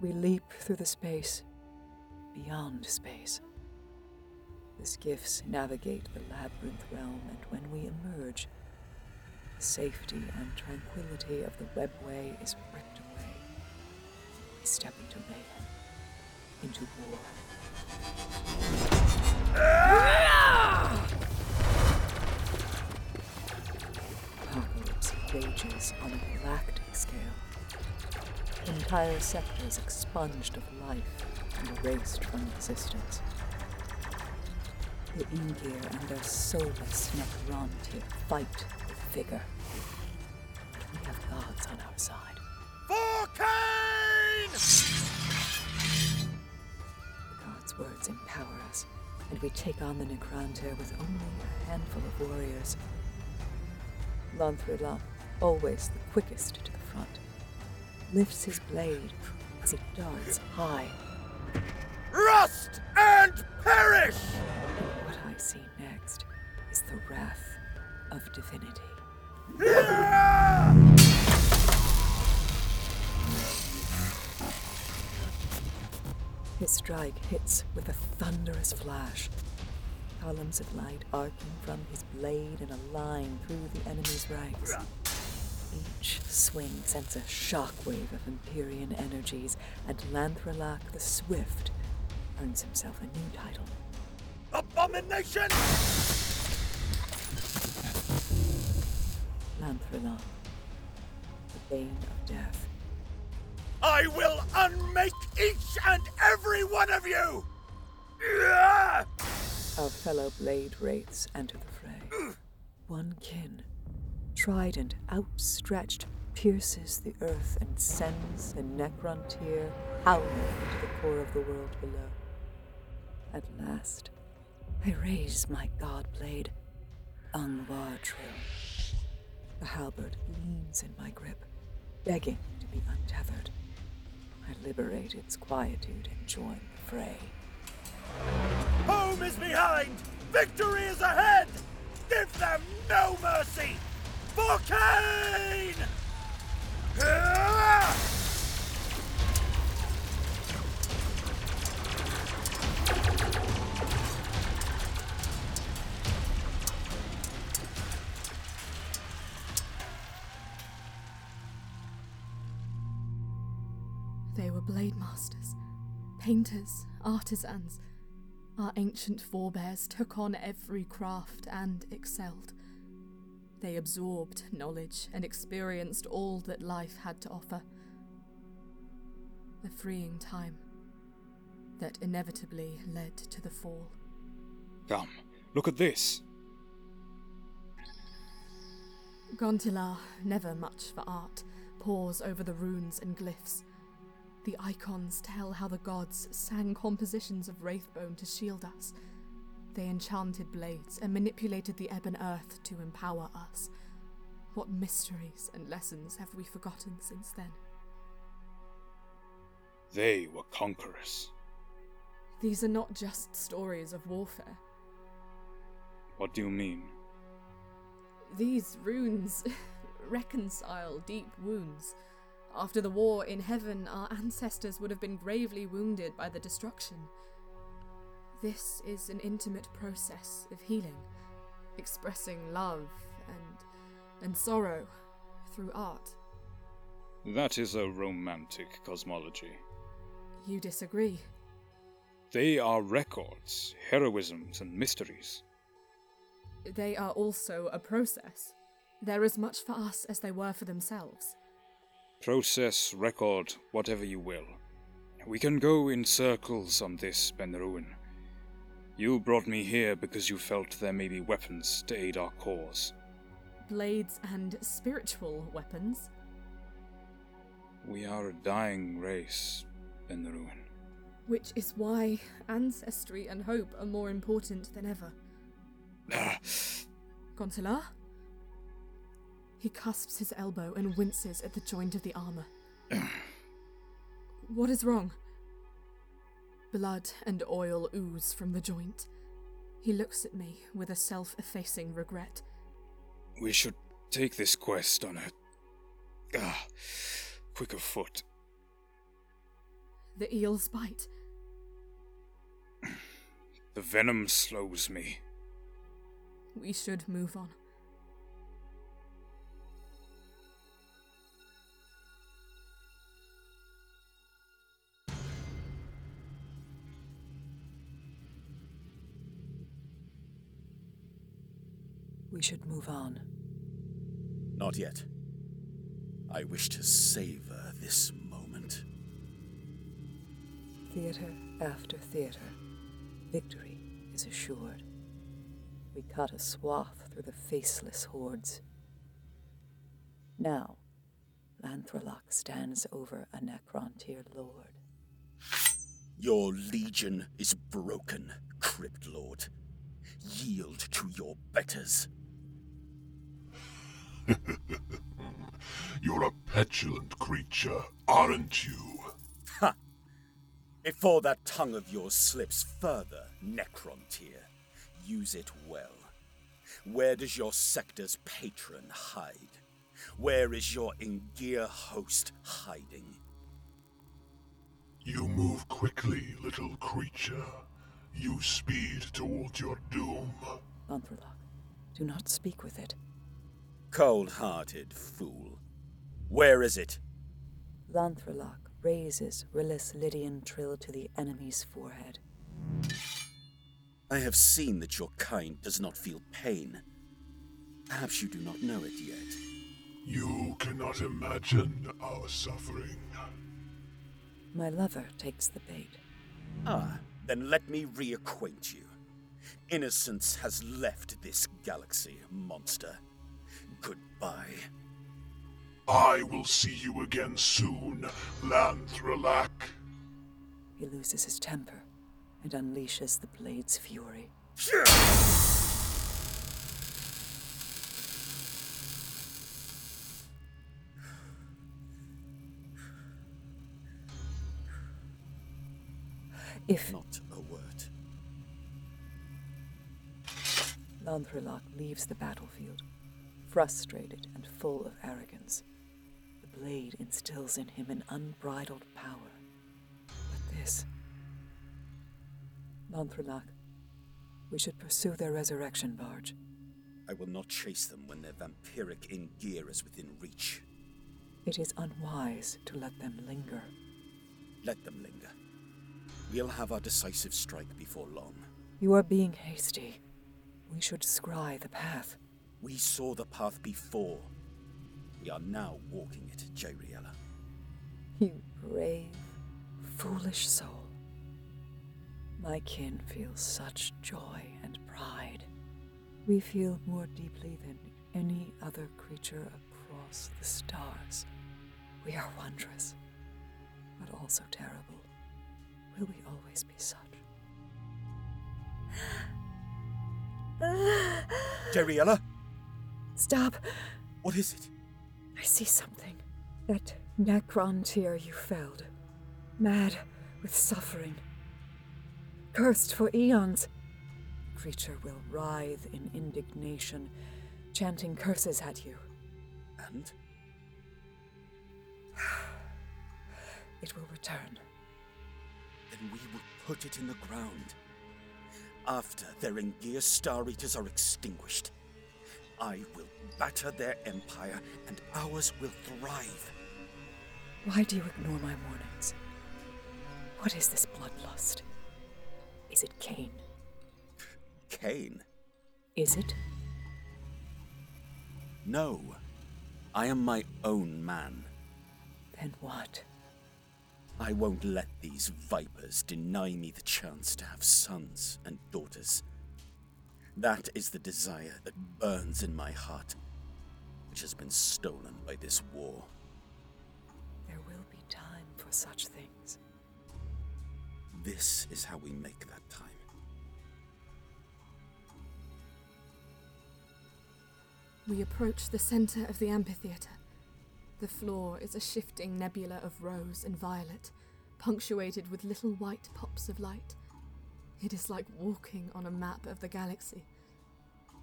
We leap through the space, beyond space. The skiffs navigate the labyrinth realm, and when we emerge, the safety and tranquility of the webway is ripped away. We step into mayhem, into war. Apocalypse rages on a galactic scale. Entire sectors expunged of life and erased from existence. The Yngir and their soulless Necrontyr fight with vigor. We have gods on our side. For Khaine! The gods' words empower us, and we take on the Necrontyr with only a handful of warriors. Lanthrilan, always the quickest to the front, lifts his blade as he darts high. Rust and perish! What I see next is the wrath of divinity. His strike hits with a thunderous flash. Columns of light arcing from his blade in a line through the enemy's ranks. Each swing sends a shockwave of Empyrean energies, and Lanthralak the Swift earns himself a new title. Abomination! Lanthralak, the Bane of Death. I will unmake each and every one of you! Our fellow blade wraiths enter the fray. One kin, trident outstretched, pierces the earth and sends the Necrontyr howling into the core of the world below. At last, I raise my god blade, Trill. The halberd leans in my grip, begging to be untethered. I liberate its quietude and join the fray. Home is behind! Victory is ahead! Give them no mercy! They were blade masters, painters, artisans. Our ancient forebears took on every craft and excelled. They absorbed knowledge and experienced all that life had to offer. A freeing time that inevitably led to the fall. Come, look at this. Gontelar, never much for art, pores over the runes and glyphs. The icons tell how the gods sang compositions of Wraithbone to shield us. They enchanted blades and manipulated the ebon earth to empower us. What mysteries and lessons have we forgotten since then? They were conquerors. These are not just stories of warfare. What do you mean? These runes reconcile deep wounds. After the war in heaven, our ancestors would have been gravely wounded by the destruction. This is an intimate process of healing, expressing love and and sorrow through art. That is a romantic cosmology. You disagree? They are records, heroisms, and mysteries. They are also a process. They're as much for us as they were for themselves. Process, record, whatever you will. We can go in circles on this, Benneruin. You brought me here because you felt there may be weapons to aid our cause. Blades and spiritual weapons. We are a dying race, Benneruin. Which is why ancestry and hope are more important than ever. Gontelar? He cusps his elbow and winces at the joint of the armor. what is wrong? Blood and oil ooze from the joint. He looks at me with a self effacing regret. We should take this quest on a. Ah, quicker foot. The eel's bite. The venom slows me. We should move on. We should move on. Not yet. I wish to savor this moment. Theatre after theatre, victory is assured. We cut a swath through the faceless hordes. Now, Lanthraloch stands over a Necrontyr lord. Your legion is broken, Crypt Lord. Yield to your betters. You're a petulant creature, aren't you? Ha! Before that tongue of yours slips further, Necrontyr, use it well. Where does your sector's patron hide? Where is your Yngir host hiding? You move quickly, little creature. You speed towards your doom. Lanthraloch, do not speak with it. Cold hearted fool. Where is it? Lanthraloch raises Rillis Lydian Trill to the enemy's forehead. I have seen that your kind does not feel pain. Perhaps you do not know it yet. You cannot imagine our suffering. My lover takes the bait. Ah, then let me reacquaint you. Innocence has left this galaxy, monster. Goodbye. I will see you again soon, Lanthralak. He loses his temper and unleashes the blade's fury. If Not a word. Lanthraloch leaves the battlefield, frustrated and full of arrogance, the blade instills in him an unbridled power. But this. Lanthraloch, we should pursue their resurrection barge. I will not chase them when their vampiric Yngir is within reach. It is unwise to let them linger. Let them linger. We'll have our decisive strike before long. You are being hasty. We should scry the path. We saw the path before. We are now walking it, Jairiella. You brave, foolish soul. My kin feels such joy and pride. We feel more deeply than any other creature across the stars. We are wondrous, but also terrible. Will we always be such? Jairiella? Stop! What is it? I see something. That Necrontyr you felled. Mad with suffering. Cursed for eons. The creature will writhe in indignation, chanting curses at you. And? It will return. Then we will put it in the ground. After their Yngir Star Eaters are extinguished, I will batter their empire and ours will thrive. Why do you ignore my warnings? What is this bloodlust? Is it Khaine? Khaine? Is it? No. I am my own man. Then what? I won't let these vipers deny me the chance to have sons and daughters. That is the desire that burns in my heart, which has been stolen by this war. There will be time for such things. This is how we make that time. We approach the center of the amphitheater. The floor is a shifting nebula of rose and violet, punctuated with little white pops of light. It is like walking on a map of the galaxy.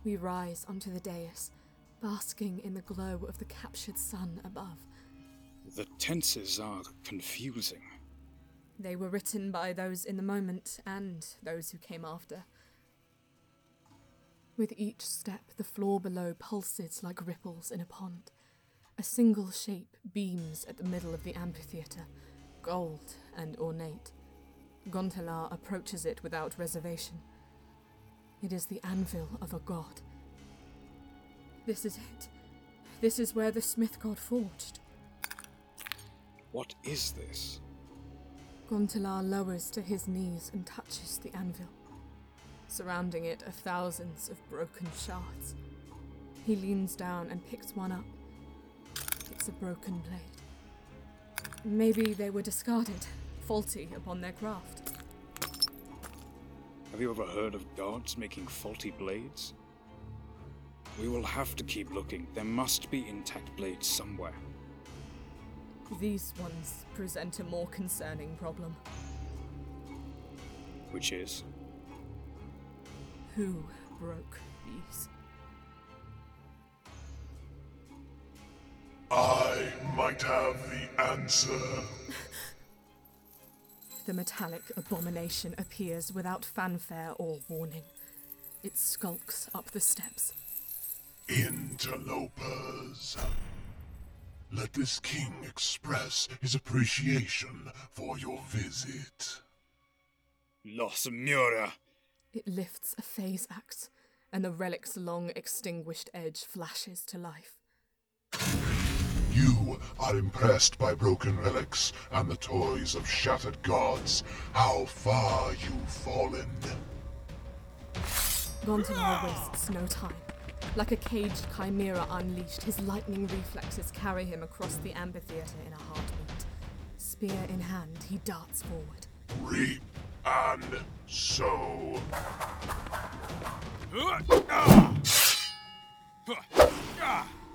We rise onto the dais, basking in the glow of the captured sun above. The tenses are confusing. They were written by those in the moment and those who came after. With each step, the floor below pulses like ripples in a pond. A single shape beams at the middle of the amphitheatre, gold and ornate. Gontelar approaches it without reservation. It is the anvil of a god. This is it. This is where the smith god forged. What is this? Gontelar lowers to his knees and touches the anvil. Surrounding it are thousands of broken shards. He leans down and picks one up. It's a broken blade. Maybe they were discarded, faulty upon their craft. Have you ever heard of gods making faulty blades? We will have to keep looking. There must be intact blades somewhere. These ones present a more concerning problem. Which is? Who broke these? I might have the answer. The metallic abomination appears without fanfare or warning. It skulks up the steps. Interlopers. Let this king express his appreciation for your visit. Los Mura! It lifts a phase axe, and the relic's long extinguished edge flashes to life. You are impressed by broken relics and the toys of shattered gods. How far you've fallen. Gontanar wastes no time. Like a caged chimera unleashed, his lightning reflexes carry him across the amphitheatre in a heartbeat. Spear in hand, he darts forward. Reap and sow.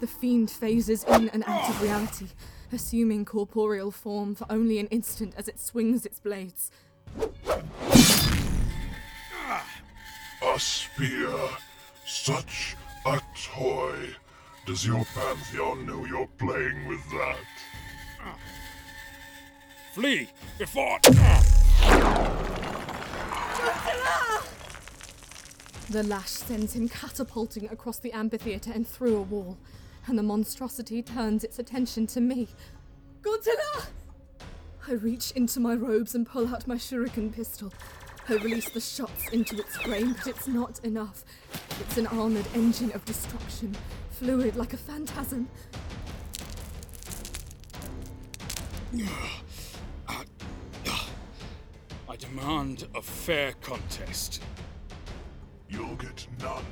The fiend phases in and out of reality, assuming corporeal form for only an instant as it swings its blades. Ah, a spear. Such a toy. Does your pantheon know you're playing with that? Flee before. The lash sends him catapulting across the amphitheatre and through a wall, and the monstrosity turns its attention to me. Godzilla! I reach into my robes and pull out my shuriken pistol. I release the shots into its frame, but it's not enough. It's an armored engine of destruction, fluid like a phantasm. I demand a fair contest. You'll get none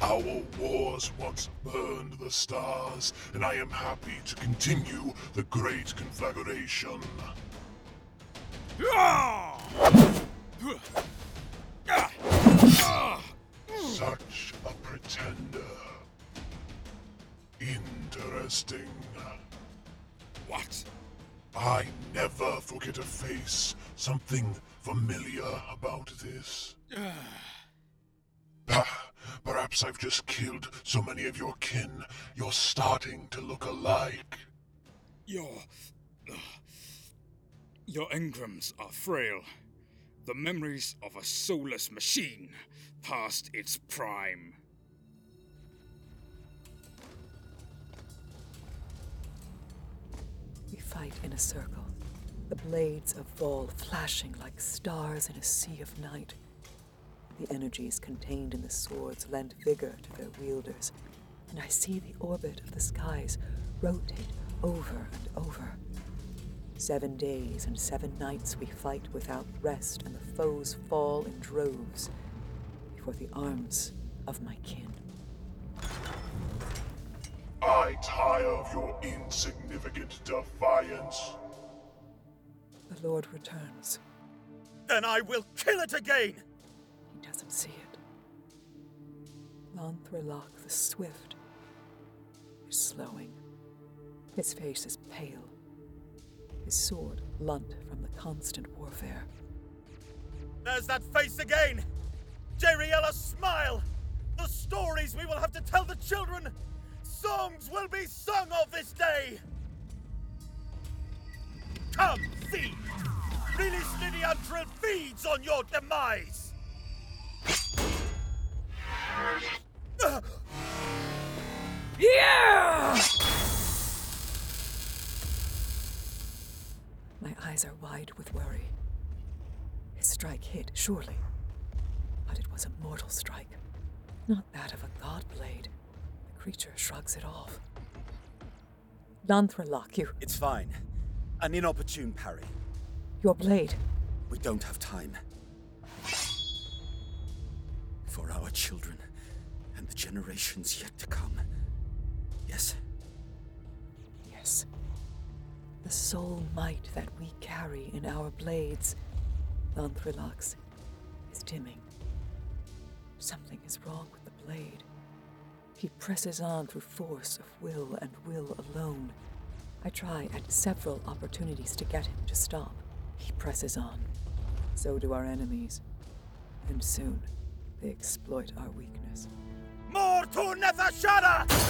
Our wars once burned the stars, and I am happy to continue the great conflagration. Such a pretender. Interesting. What? I never forget a face. Something familiar about this. Ah. Ah, Perhaps I've just killed so many of your kin, you're starting to look alike. Your. Your engrams are frail. The memories of a soulless machine past its prime. We fight in a circle, the blades of Vaul flashing like stars in a sea of night. The energies contained in the swords lend vigor to their wielders, and I see the orbit of the skies rotate over and over. Seven days and seven nights we fight without rest, and the foes fall in droves before the arms of my kin. I tire of your insignificant defiance. The Lord returns. Then I will kill it again! Doesn't see it. Lanthrelok the Swift is slowing. His face is pale, his sword blunt from the constant warfare. There's that face again! Jeriella, smile! The stories we will have to tell the children! Songs will be sung of this day! Come, feed! Release Trill feeds on your demise! Yeah! My eyes are wide with worry. His strike hit, surely. But it was a mortal strike, not that of a god blade. The creature shrugs it off. Lanthralock, you. It's fine. An inopportune parry. Your blade. We don't have time. For our children and the generations yet to come. Yes? Yes. The soul might that we carry in our blades, Lanthrilox, is dimming. Something is wrong with the blade. He presses on through force of will and will alone. I try at several opportunities to get him to stop. He presses on. So do our enemies. And soon, they exploit our weakness. Mortu Nethashara!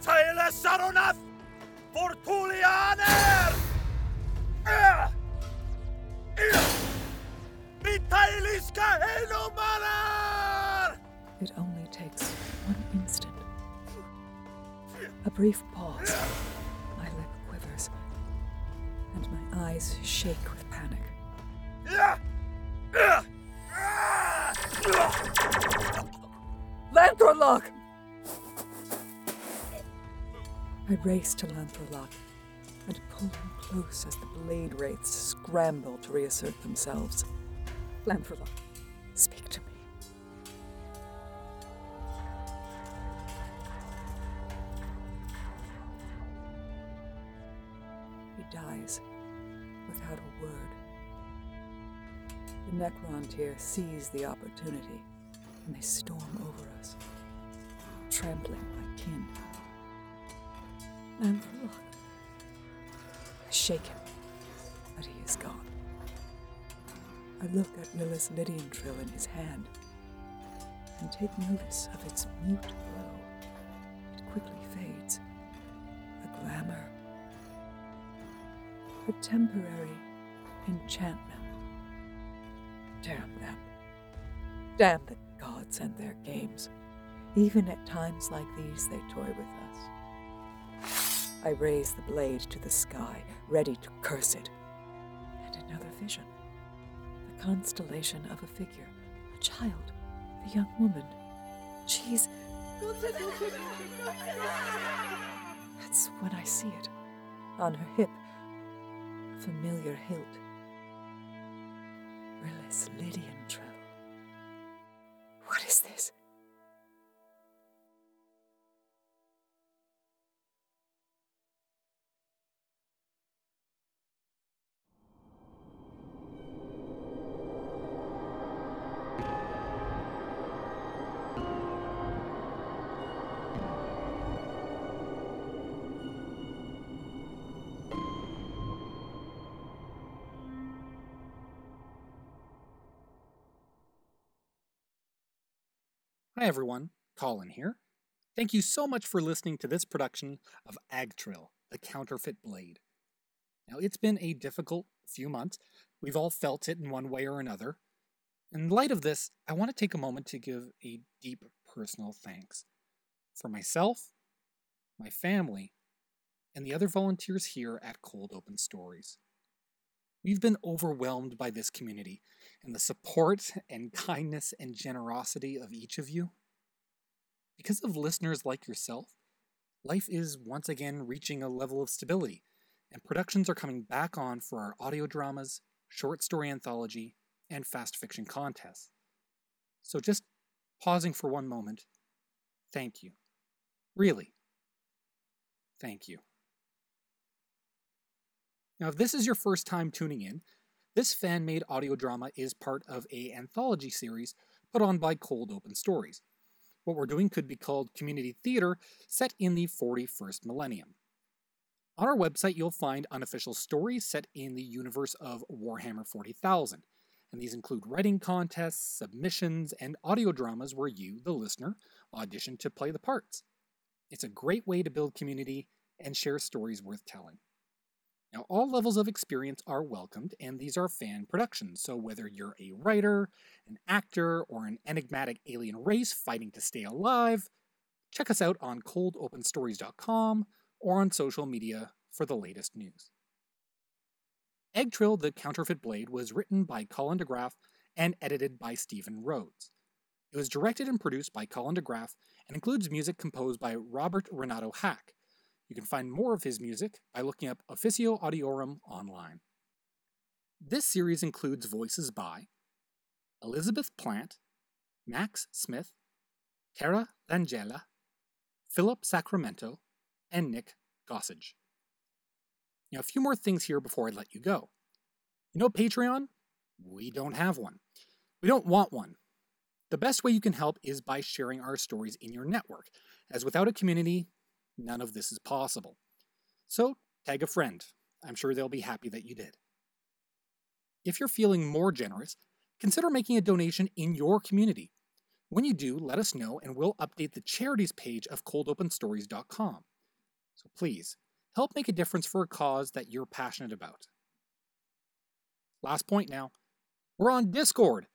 Saronath! Fortulianer! It only takes one instant. A brief pause. My lip quivers, and my eyes shake with panic. Lanthrolock! I race to Lanthrolock and pull him close as the blade wraiths scramble to reassert themselves. Lanthrolock, speak to me. He dies without a word. The Necrontyr seize the opportunity and they storm over us, trampling my kin. And look, I shake him, but he is gone. I look at Lilith's Lydian trill in his hand and take notice of its mute glow. It quickly fades. A glamour. A temporary enchantment. Damn them. Damn the gods and their games. Even at times like these, they toy with us. I raise the blade to the sky, ready to curse it. And another vision. The constellation of a figure, a child, a young woman. She's. That's when I see it. On her hip, a familiar hilt. Rillis Lydian Trill. Hi everyone, Colin here. Thank you so much for listening to this production of Agtrill, the Counterfeit Blade. Now, it's been a difficult few months. We've all felt it in one way or another. In light of this, I want to take a moment to give a deep personal thanks for myself, my family, and the other volunteers here at Cold Open Stories. We've been overwhelmed by this community and the support and kindness and generosity of each of you. Because of listeners like yourself, life is once again reaching a level of stability, and productions are coming back on for our audio dramas, short story anthology, and fast fiction contests. So just pausing for one moment, thank you. Really, thank you. Now, if this is your first time tuning in, this fan made audio drama is part of a anthology series put on by Cold Open Stories. What we're doing could be called community theater set in the 41st millennium. On our website, you'll find unofficial stories set in the universe of Warhammer 40,000, and these include writing contests, submissions, and audio dramas where you, the listener, audition to play the parts. It's a great way to build community and share stories worth telling. Now, all levels of experience are welcomed, and these are fan productions, so whether you're a writer, an actor, or an enigmatic alien race fighting to stay alive, check us out on coldopenstories.com or on social media for the latest news. Agtrill the Counterfeit Blade was written by Colin DeGraff and edited by Stephen Rhodes. It was directed and produced by Colin DeGraff and includes music composed by Robert Renato Hack. You can find more of his music by looking up Officio Audiorum online. This series includes voices by Elizabeth Plant, Max Smith, Cara Langella, Philip Sacramento, and Nick Gossage. Now, a few more things here before I let you go. You know Patreon? We don't have one. We don't want one. The best way you can help is by sharing our stories in your network, as without a community, none of this is possible. So, tag a friend. I'm sure they'll be happy that you did. If you're feeling more generous, consider making a donation in your community. When you do, let us know and we'll update the charities page of coldopenstories.com. So please, help make a difference for a cause that you're passionate about. Last point now. We're on Discord.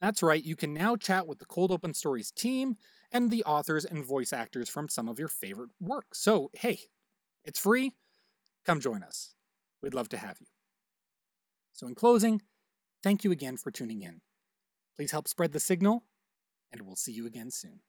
That's right, you can now chat with the Cold Open Stories team and the authors and voice actors from some of your favorite work. So, hey, it's free. Come join us. We'd love to have you. So, in closing, thank you again for tuning in. Please help spread the signal, and we'll see you again soon.